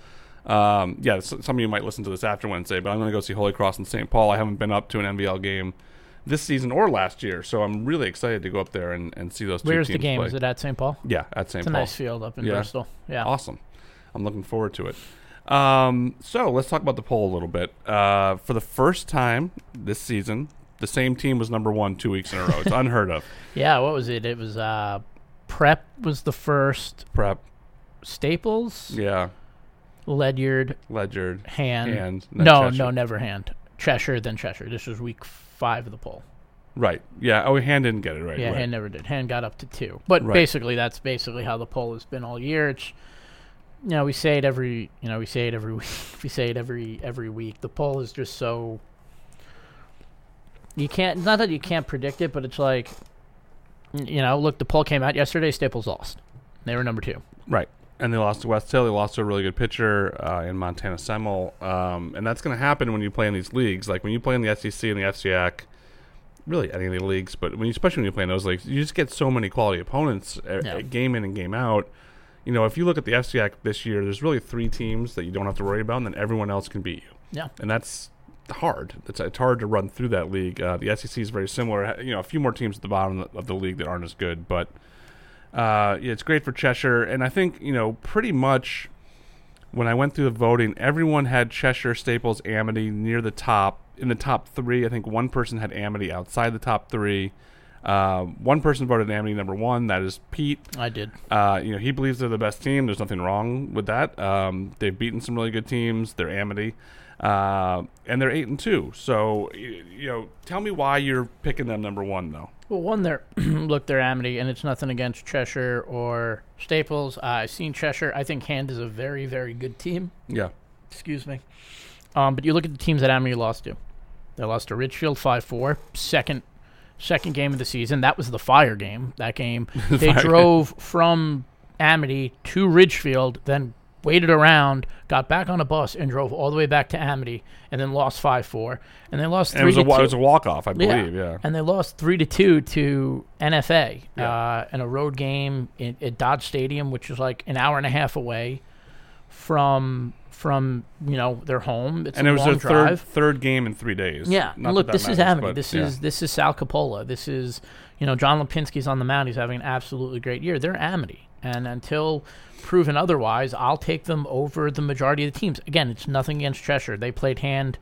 Um, yeah, some of you might listen to this after Wednesday, but I'm going to go see Holy Cross in St. Paul. I haven't been up to an NVL game this season or last year, so I'm really excited to go up there and, and see those. two Where's the game? play. Is it at St. Paul? Yeah, at St. It's a nice field up in Yeah. Bristol. Yeah. Awesome. I'm looking forward to it. Um, so let's talk about the poll a little bit. Uh, for the first time this season, the same team was number one two weeks in a row. It's unheard of. Yeah. What was it? It was uh, Prep was the first. Prep, Staples, yeah, Ledyard, Ledyard. Hand. Hand, no, Cheshire. no, never Hand. Cheshire, then Cheshire. This was week five of the poll. Right. Yeah. Oh, Hand didn't get it right. Yeah, right. Hand never did. Hand got up to two. But Right. basically, that's basically how the poll has been all year. It's, you know, we say it every, you know, we say it every week. We say it every every week. The poll is just so. You can't. Not that you can't predict it, but it's like, you know, look, the poll came out yesterday. Staples lost. They were number two. Right. And they lost to West Hill. They lost to a really good pitcher uh, in Montana Semmel. Um, and that's going to happen when you play in these leagues. Like when you play in the SEC and the FCIAC, really any of the leagues, but when you, especially when you play in those leagues, you just get so many quality opponents uh, Yeah. game in and game out. You know, if you look at the FCIAC this year, there's really three teams that you don't have to worry about, and then everyone else can beat you. Yeah. And that's hard. It's, it's hard to run through that league. Uh, the SEC is very similar. You know, a few more teams at the bottom of the league that aren't as good, but uh, yeah, it's great for Cheshire. And I think you know pretty much when I went through the voting, everyone had Cheshire, Staples, Amity near the top in the top three. I think one person had Amity outside the top three. Uh, one person voted Amity number one. That is Pete. I did. Uh, you know, he believes they're the best team. There's nothing wrong with that. Um, they've beaten some really good teams. They're Amity, uh, and they're eight and two. So, you know, tell me why you're picking them number one, though. Well, one, they're look, they're Amity, and it's nothing against Cheshire or Staples. I've seen Cheshire. I think Hand is a very, very good team. Yeah, Excuse me. Um, but you look at the teams that Amity lost to. They lost to Ridgefield 5-4, second second game of the season. That was the fire game. That game they Fire game. drove from Amity to Ridgefield, then waited around, got back on a bus, and drove all the way back to Amity, and then lost 5-4. And they lost and it three was a to wa- two. it was a walk off, I believe. Yeah. And they lost three to two to NFA Yeah. uh, in a road game in, at Dodd Stadium, which is like an hour and a half away. from from you know their home. It's and a it was their third drive. third game in three days. Yeah, Not look, that that this is matters, Amity. but This yeah. is this is Sal Coppola. This is you know John Lipinski's on the mound. He's having an absolutely great year. They're Amity, and until proven otherwise, I'll take them over the majority of the teams. Again, it's nothing against Cheshire. They played hand.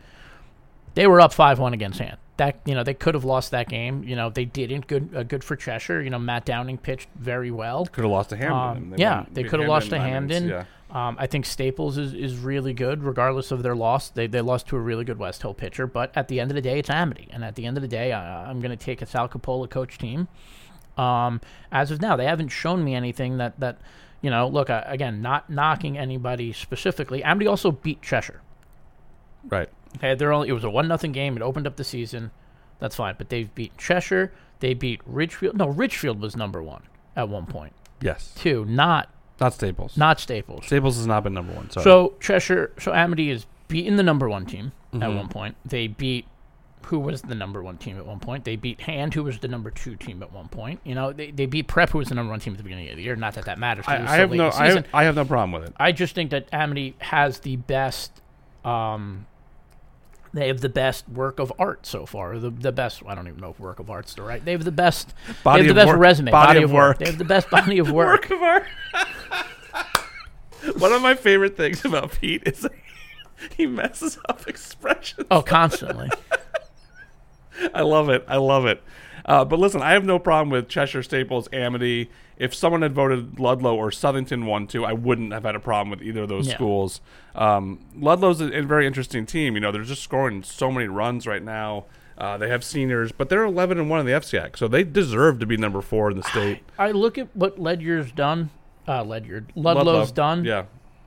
They were up five one against hand. That you know they could have lost that game. You know they didn't. Good uh, good for Cheshire. You know Matt Downing pitched very well. could have lost to Hamden. Um, and yeah, they could have lost to Hamden. Yeah. Um, I think Staples is, is really good, regardless of their loss. They they lost to a really good West Hill pitcher, but at the end of the day, it's Amity, and at the end of the day, I, I'm going to take a Sal Coppola coach team. Um, as of now, they haven't shown me anything that that you know. Look, uh, again, not knocking anybody specifically. Amity also beat Cheshire. Right. Okay, they're only it was a one nothing game. It opened up the season. That's fine, but they've beat Cheshire. They beat Ridgefield. No, Ridgefield was number one at one point. Yes. Two, not Not Staples. not Staples. Staples has not been number one. Sorry. So Cheshire, so Amity is beaten the number one team at Mm-hmm. one point. They beat who was the number one team at one point. They beat Hand, who was the number two team at one point. You know, they, they beat Prep, who was the number one team at the beginning of the year. Not that that matters. I, I have no. I have, I have no problem with it. I just think that Amity has the best. Um, they have the best work of art so far. The the best. I don't even know if work of art's the right. They have the best. Body they have of the best work- resume. body of work. They have the best body of work. Work of art. One of my favorite things about Pete is he messes up expressions. Oh, constantly. I love it. I love it. Uh, but listen, I have no problem with Cheshire Staples, Amity. If someone had voted Ludlow or Southington one two, I wouldn't have had a problem with either of those Yeah. schools. Um, Ludlow's a, a very interesting team. You know, they're just scoring so many runs right now. Uh, they have seniors, but they're 11 and one in the FCAC, so they deserve to be number four in the state. I look at what Ledger's done. Uh, Ledyard. Ludlow's Ludlow. done. Yeah,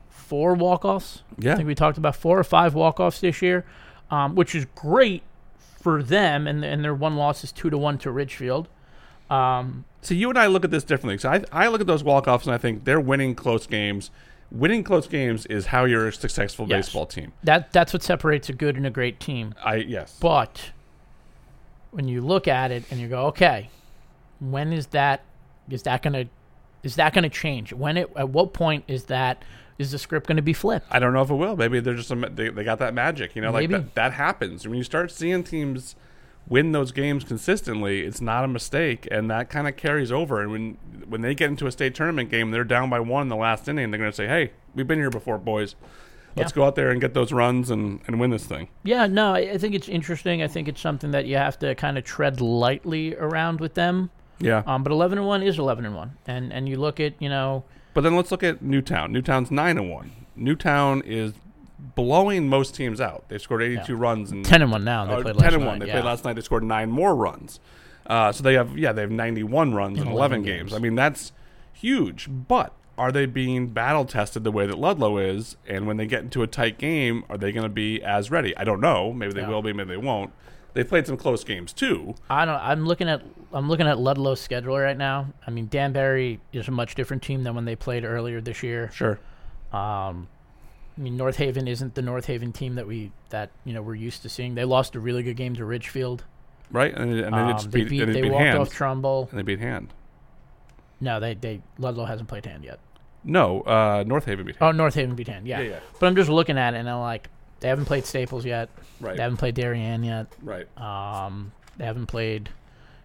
four walk-offs. Yeah. I think we talked about four or five walk-offs this year, um, which is great for them. And and their one loss is two to one to Ridgefield. Um, So you and I look at this differently. So I, I look at those walk offs and I think they're winning close games. Winning close games is how you're a successful Yes. baseball team. that that's what separates a good and a great team. I yes. But when you look at it and you go, okay, when is that? Is that gonna? Is that gonna change? When it? At what point is that? Is the script going to be flipped? I don't know if it will. Maybe they're just a, they, they got that magic. You know, like Maybe. that, that happens when you start seeing teams win those games consistently. It's not a mistake, and that kind of carries over. And when when they get into a state tournament game, they're down by one in the last inning. They're going to say, "Hey, we've been here before, boys. Let's Yeah. go out there and get those runs and, and win this thing." Yeah, no, I I think it's interesting. I think it's something that you have to kind of tread lightly around with them. Yeah. Um, but eleven and one is eleven and one, and and you look at you know But then let's look at Newtown. Newtown's nine and one. Newtown is blowing most teams out. They've scored 82 runs and ten and one now. They uh, played 10 and 1. night, They yeah. played last night. They scored nine more runs. Uh, so they have yeah they have 91 runs in, 11, 11 games. games. I mean that's huge. But are they being battle tested the way that Ludlow is? And when they get into a tight game, are they going to be as ready? I don't know. Maybe they Yeah. will be. Maybe they won't. They played some close games too. I don't. I'm looking at I'm looking at Ludlow's schedule right now. I mean, Danbury is a much different team than when they played earlier this year. Sure. Um, I mean, North Haven isn't the North Haven team that we that you know we're used to seeing. They lost a really good game to Ridgefield. Right. And, and they Um, just they beat, beat, and they beat walked hand. off Trumbull. and they beat hand. No, they they Ludlow hasn't played hand yet. No, uh, North Haven beat Oh. North Haven beat hand. Yeah. Yeah, yeah. But I'm just looking at it and I'm like, they haven't played Staples yet. Right. They haven't played Darien yet. Right. Um, they haven't played,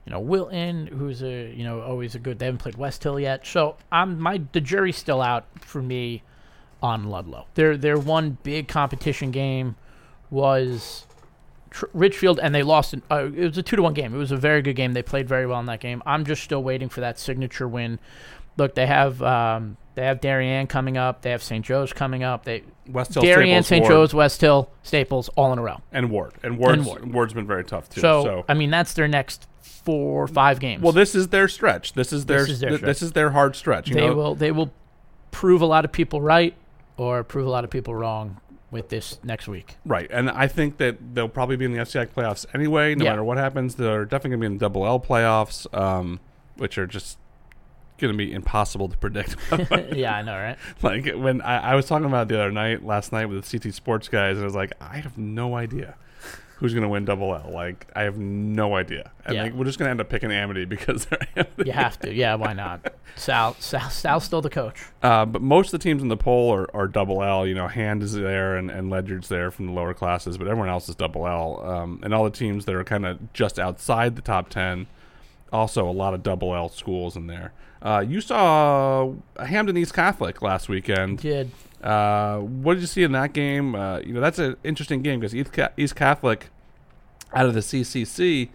you know, Wilton, who's a you know always a good. They haven't played West Hill yet. So I'm my the jury's still out for me on Ludlow. Their their one big competition game was Tr- Ridgefield, and they lost. An, uh, it was a two to one game. It was a very good game. They played very well in that game. I'm just still waiting for that signature win. Look, they have um, they have Darien coming up. They have St. Joe's coming up. They West Hill, Darien, Staples, St. Ward, Joe's, West Hill, Staples, all in a row. and Ward. And Ward's, Ward. Ward's been very tough too. So, so I mean, that's their next four or five games. Well, this is their stretch. This is their This is their th- stretch. this is their hard stretch. You they know, will they will prove a lot of people right or prove a lot of people wrong with this next week. right? And I think that they'll probably be in the FCI playoffs anyway. No Yeah. matter what happens, they're definitely going to be in the Double L playoffs, um, which are just going to be impossible to predict. yeah, I know, right? like when I, I was talking about the other night, last night with the CT Sports guys, and I was like, I have no idea. who's going to win double L. Like I have no idea. And Yeah. like, we're just going to end up picking Amity because they're Amity. You have to. Yeah, why not? Sal, Sal, Sal's still the coach. Uh, but most of the teams in the poll are, are double L. You know, Hand is there and, and Ledyard's there from the lower classes, but everyone else is double L. Um, and all the teams that are kind of just outside the top 10, also a lot of double L schools in there. Uh, you saw Hamden East Catholic last weekend. Did Uh, what did you see in that game? Uh, you know, that's an interesting game because East, Ca- East Catholic out of the CCC.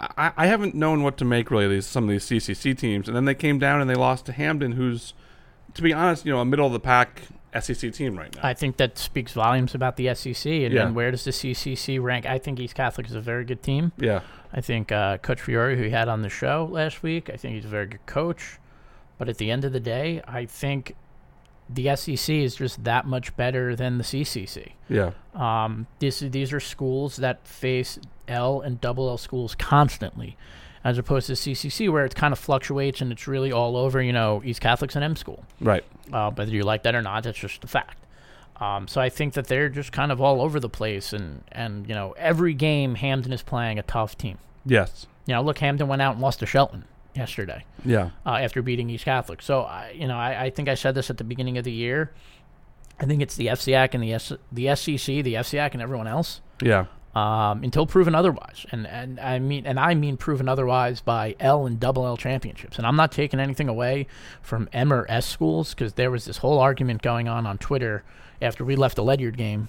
I, I haven't known what to make really of these some of these CCC teams, and then they came down and they lost to Hamden, who's, to be honest, you know, a middle of the pack SEC team right now. I think that speaks volumes about the SEC and, Yeah. and where does the CCC rank? I think East Catholic is a very good team. yeah, I think uh, Coach Fiore, who he had on the show last week, I think he's a very good coach. But at the end of the day, I think the SEC is just that much better than the CCC. yeah, Um, this, these are schools that face L and double L schools constantly, as opposed to CCC where it kind of fluctuates and it's really all over. You know, East Catholic's and M school, right. uh, whether you like that or not. That's just a fact. Um, so I think that they're just kind of all over the place, and and you know, every game Hamden is playing a tough team. Yes, You know, look, Hamden went out and lost to Shelton yesterday yeah, uh, after beating East Catholic. So, I, you know, I, I think I said this at the beginning of the year. I think it's the FCAC and the S, the SCC, the FCAC, and everyone else yeah, um, until proven otherwise. And and I mean and I mean proven otherwise by L and double L championships. And I'm not taking anything away from M or S schools because there was this whole argument going on on Twitter after we left the Ledyard game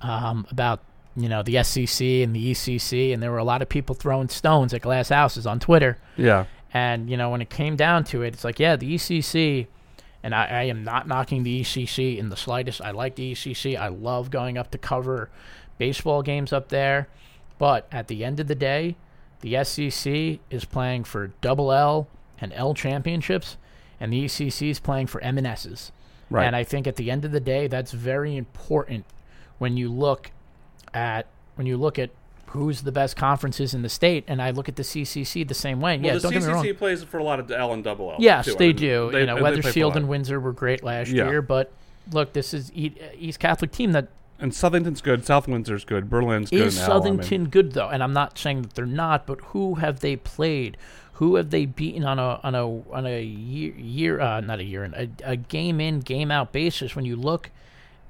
um, about you know the SCC and the ECC, and there were a lot of people throwing stones at glass houses on Twitter. yeah, And you know, when it came down to it, it's like, yeah, the ECC, and I, I am not knocking the ECC in the slightest. I like the ECC. I love going up to cover baseball games up there. But at the end of the day, the SEC is playing for double L and L championships, and the ECC is playing for M and S's. right. And I think at the end of the day, that's very important when you look at when you look at who's the best conferences in the state. And I look at the CCC the same way. yeah, the don't get me wrong. CCC plays for a lot of L and double L. Yes, too. I they mean, do. they- you know, they play for a Wethersfield and Windsor were great last Yeah. year, but look, this is East Catholic team that and Southington's good. South Windsor's good. Berlin's good. is in L, I mean. Southington good though, and I'm not saying that they're not, but who have they played? Who have they beaten on a on a on a year year uh, not a year in a, a game in game out basis? When you look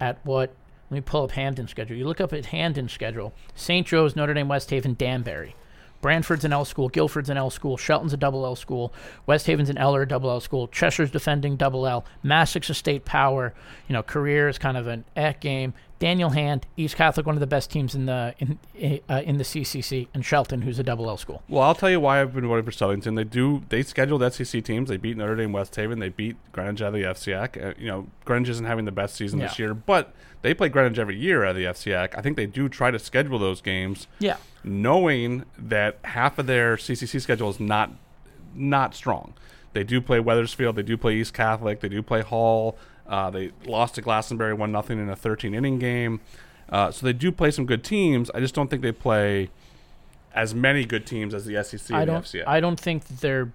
at what let me pull up Hamden's schedule. You look up at Hamden's schedule: St. Joe's, Notre Dame, West Haven, Danbury. Branford's an L school, Guilford's an L school, Shelton's a double L school, West Haven's an L or a double L school, Cheshire's defending double L, Massachusetts state power, you know, career is kind of an F game. Daniel Hand, East Catholic, one of the best teams in the in uh, in the CCC, and Shelton, who's a double L school. Well, I'll tell you why I've been voting for Southington. They do they scheduled SEC teams. They beat Notre Dame, West Haven. They beat Greenwich out of the FCAC. Uh, you know, Greenwich isn't having the best season this year, but they play Greenwich every year out of the FCAC. I think they do try to schedule those games, Yeah, knowing that half of their CCC schedule is not not strong. They do play Wethersfield. They do play East Catholic. They do play Hall. Uh, they lost to Glastonbury one nothing in a 13 inning game. Uh, so they do play some good teams. I just don't think they play as many good teams as the SEC I don't the FCA. I don't think that they're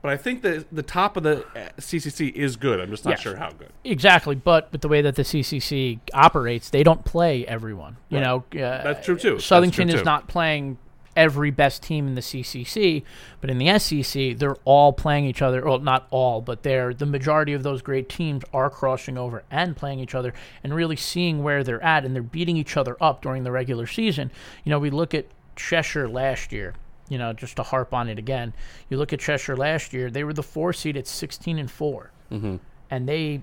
but I think that the top of the uh, CCC is good. I'm just not Yes. sure how good. exactly, but with the way that the CCC operates, they don't play everyone. You Right. know, uh, That's true too. That's Southington true, is too. not playing every best team in the CCC, but in the SEC, they're all playing each other. Well, not all, but they're the majority of those great teams are crossing over and playing each other and really seeing where they're at, and they're beating each other up during the regular season. You know, we look at Cheshire last year. You know, just to harp on it again, you look at Cheshire last year; they were the four seed at sixteen and 4 mm-hmm. and they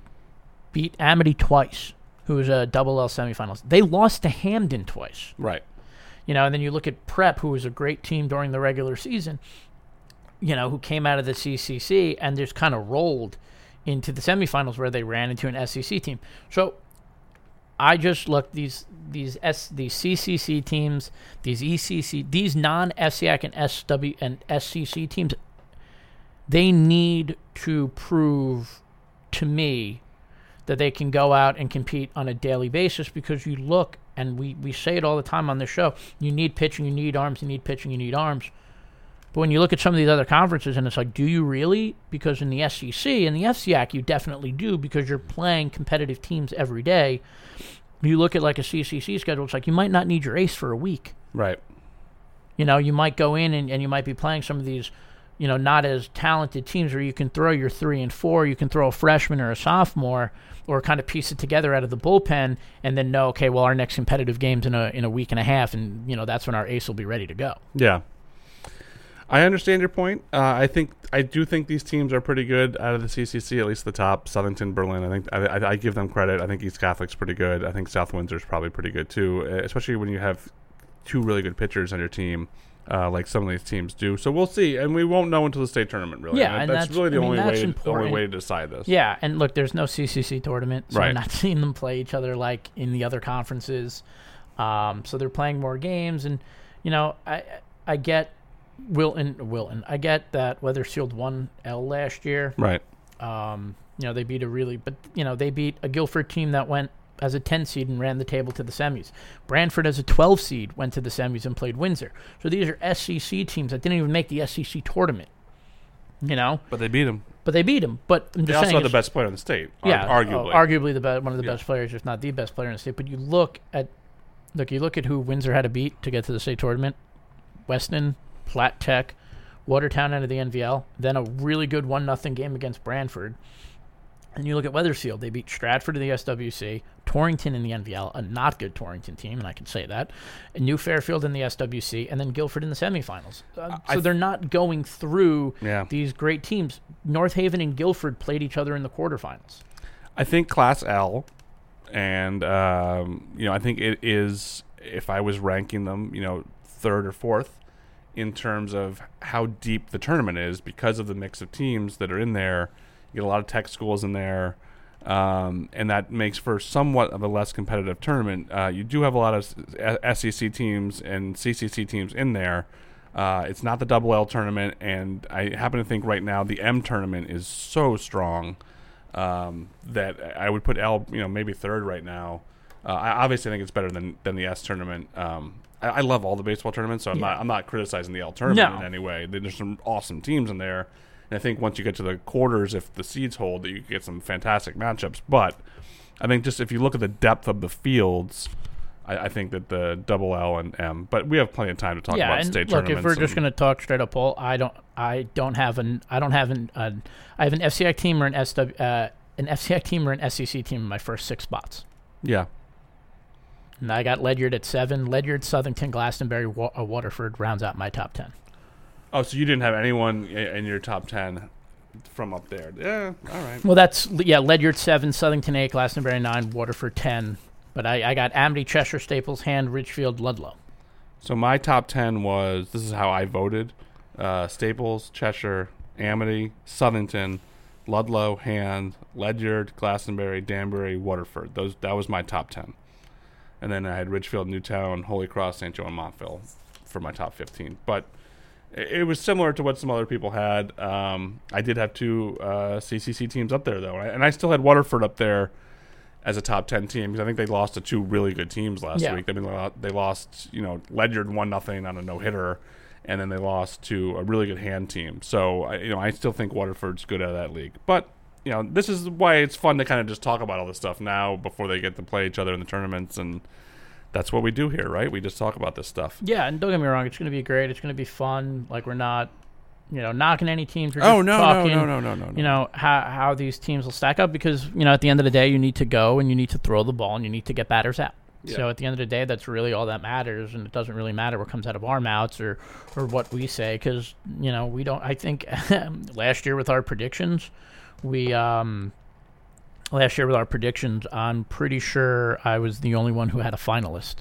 beat Amity twice, who was a double L semifinals. They lost to Hamden twice. Right. You know, and then you look at Prep, who was a great team during the regular season, you know, who came out of the CCC and just kind of rolled into the semifinals where they ran into an SEC team. So I just look these these S these CCC teams, these ECC, these non SEAC and SW and SCC teams, they need to prove to me that they can go out and compete on a daily basis because you look and we, we say it all the time on this show you need pitching you need arms you need pitching you need arms but when you look at some of these other conferences and it's like do you really because in the SEC and the FCAC you definitely do because you're playing competitive teams every day you look at like a CCC schedule, it's like you might not need your ace for a week. Right. You know, you might go in and, and you might be playing some of these, you know, not as talented teams where you can throw your three and four, you can throw a freshman or a sophomore, or kind of piece it together out of the bullpen, and then know, okay, well, our next competitive game's in a in a week and a half, and you know that's when our ace will be ready to go. Yeah. I understand your point. Uh, I think I do think these teams are pretty good out of the CCC, at least the top. Southington, Berlin. I think I, I, I give them credit. I think East Catholic's pretty good. I think South Windsor's probably pretty good too, especially when you have two really good pitchers on your team. Uh, like some of these teams do, so we'll see, and we won't know until the state tournament. Really, Yeah, And and that's, that's- really the I mean, only way, the only way to decide this. Yeah, and look, there's no CCC tournament, so Right. I'm not seeing them play each other like in the other conferences. Um, so they're playing more games, and you know, I I get Wilton Wilton. I get that Wethersfield won L last year. right. Um, you know, they beat a really, but you know, they beat a Guilford team that went as a 10 seed and ran the table to the semis. Branford as a 12 seed went to the semis and played Windsor. So these are SEC teams that didn't even make the SEC tournament. You know, But they beat them. but they beat them. But I'm They also have the best player in the state. yeah, arguably. uh, arguably the be- one of the Yeah. best players, if not the best player in the state. But you look at, look, you look at who Windsor had to beat to get to the state tournament: Weston, Platt Tech, Watertown out of the NVL, then a really good one nothing game against Branford. And you look at Wethersfield; they beat Stratford in the SWC, Torrington in the NVL, a not good Torrington team, and I can say that, and New Fairfield in the SWC, and then Guilford in the semifinals. Uh, so they're not going through Yeah. these great teams. North Haven and Guilford played each other in the quarterfinals. I think Class L, and um, you know, I think it is. If I was ranking them, you know, third or fourth in terms of how deep the tournament is, because of the mix of teams that are in there. You get a lot of tech schools in there, um, and that makes for somewhat of a less competitive tournament. Uh, you do have a lot of SEC teams and CCC teams in there. Uh, it's not the double L tournament, and I happen to think right now the M tournament is so strong um, that I would put L, you know, maybe third right now. Uh, I obviously think it's better than than the S tournament. Um, I, I love all the baseball tournaments, so I'm Yeah. not I'm not criticizing the L tournament No. in any way. There's some awesome teams in there, and I think once you get to the quarters, if the seeds hold, that you get some fantastic matchups. But I think just if you look at the depth of the fields. I, I think that the double L and M, but we have plenty of time to talk yeah, about and state look, tournaments. if we're just going to talk straight up, Paul, I don't, I don't have an, I don't have an, uh, I have an FCI team or an SW, uh, an FCI team or an SEC team in my first six spots. yeah, And I got Ledyard at seven. Ledyard, Southington, Glastonbury, Wa- uh, Waterford rounds out my top ten. Oh, so you didn't have anyone in your top ten from up there? Yeah, all right. Well, that's yeah, Ledyard seven, Southington eight, Glastonbury nine, Waterford ten. But I, I got Amity, Cheshire, Staples, Hand, Ridgefield, Ludlow. So my top ten was this is how I voted: uh, Staples, Cheshire, Amity, Southington, Ludlow, Hand, Ledyard, Glastonbury, Danbury, Waterford. Those that was my top ten, and then I had Ridgefield, Newtown, Holy Cross, St. Joe, and Montville for my top fifteen. But it, was similar to what some other people had. Um, I did have two uh, CCC teams up there though, and I, still had Waterford up there as a top ten team because I think they lost to two really good teams last Yeah. week. I mean, they lost, you know, Ledyard one nothing on a no hitter, and then they lost to a really good hand team. So, I, you know, I still think Waterford's good out of that league. But you know, this is why it's fun to kind of just talk about all this stuff now before they get to play each other in the tournaments, and that's what we do here, right? We just talk about this stuff. Yeah, and don't get me wrong, it's going to be great. It's going to be fun. Like we're not, you know, knocking any teams. We're Oh just no, talking, no, no, no, no, no. You know how how these teams will stack up because you know at the end of the day you need to go and you need to throw the ball and you need to get batters out. Yeah. So at the end of the day, that's really all that matters, and it doesn't really matter what comes out of our mouths or or what we say because you know we don't. I think last year with our predictions, we um last year with our predictions, I'm pretty sure I was the only one who had a finalist.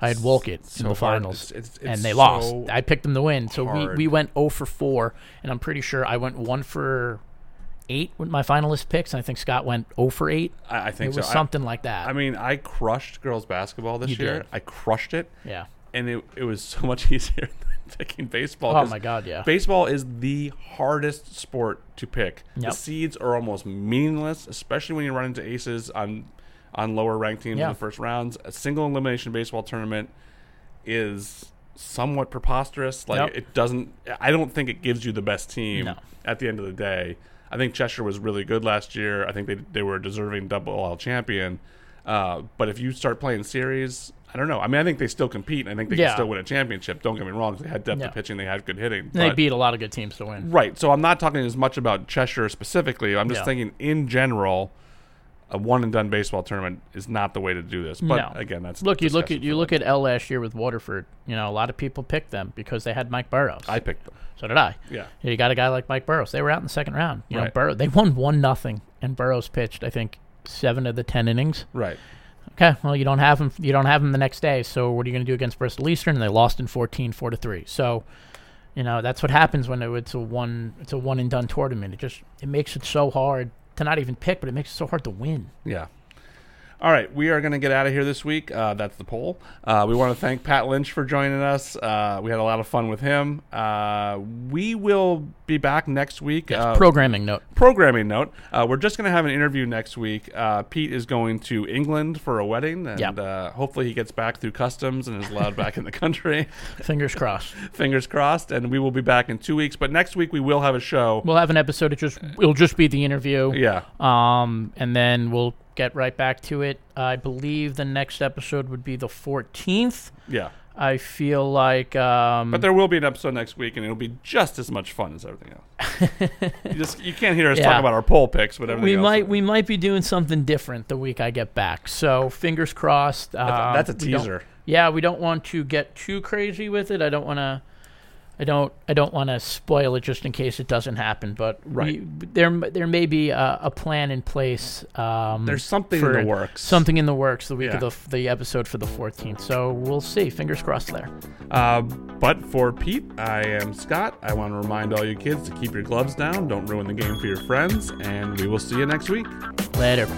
I had Wolcott in So the finals, It's- it's- and it's they lost. I picked them to win, so we, hard. we went 0 for 4, and I'm pretty sure I went 1 for 8 with my finalist picks, and I think Scott went 0 for 8. I, I think It was so. I- something like that. I mean, I crushed girls basketball this You year. did. I crushed it. yeah. and it, it was so much easier picking baseball. Oh my God, yeah. Baseball is the hardest sport to pick. Yep. The seeds are almost meaningless, especially when you run into aces on on lower ranked teams Yeah. in the first rounds. A single elimination baseball tournament is somewhat preposterous. Like Yep. it doesn't. I don't think it gives you the best team No. at the end of the day. I think Cheshire was really good last year. I think they they were a deserving double L champion. Uh, but if you start playing series, I don't know. I mean, I think they still compete. and I think they Yeah. can still win a championship. Don't get me wrong. They had depth Yeah. of pitching. They had good hitting. And they beat a lot of good teams to win. Right. So I'm not talking as much about Cheshire specifically. I'm just Yeah. thinking in general, a one and done baseball tournament is not the way to do this. But No. again, that's Look, you look at you look at L last year with Waterford. You know, a lot of people picked them because they had Mike Burrows. I picked them. so did I. Yeah. You got a guy like Mike Burrows. They were out in the second round. You know, Right. Burrow, they won one nothing, and Burrows pitched I think seven of the ten innings. Right. Okay, well you don't have him. You don't have him the next day. So what are you going to do against Bristol Eastern? And they lost in 14, 4 to three. So, you know that's what happens when it- it's a one it's a one and done tournament. It just it makes it so hard to not even pick, but it makes it so hard to win. Yeah. All right, we are going to get out of here this week. Uh, that's the poll. Uh, we want to thank Pat Lynch for joining us. Uh, we had a lot of fun with him. Uh, we will be back next week. Uh, Programming note. programming note: uh, We're just going to have an interview next week. Uh, Pete is going to England for a wedding, and Yep. uh, hopefully he gets back through customs and is allowed back in the country. Fingers crossed. Fingers crossed. And we will be back in two weeks. But next week we will have a show. We'll have an episode. It just it'll just be the interview. Yeah. Um, and then we'll get right back to it. I believe the next episode would be the 14th. Yeah. I feel like um, But there will be an episode next week, and it'll be just as much fun as everything else. you just you can't hear us Yeah. talk about our poll picks, but everything we else. might we might be doing something different the week I get back. So fingers crossed. That's a- Um, that's a teaser. Yeah, we don't want to get too crazy with it. I don't want to. I don't. I don't want to spoil it just in case it doesn't happen. But Right. we, there, there may be a, a plan in place. Um, There's something in the works. Something in the works the week Yeah. of the the episode for the 14th. So we'll see. Fingers crossed there. Uh, but for Pete, I am Scott. I want to remind all you kids to keep your gloves down. Don't ruin the game for your friends, and we will see you next week. Later.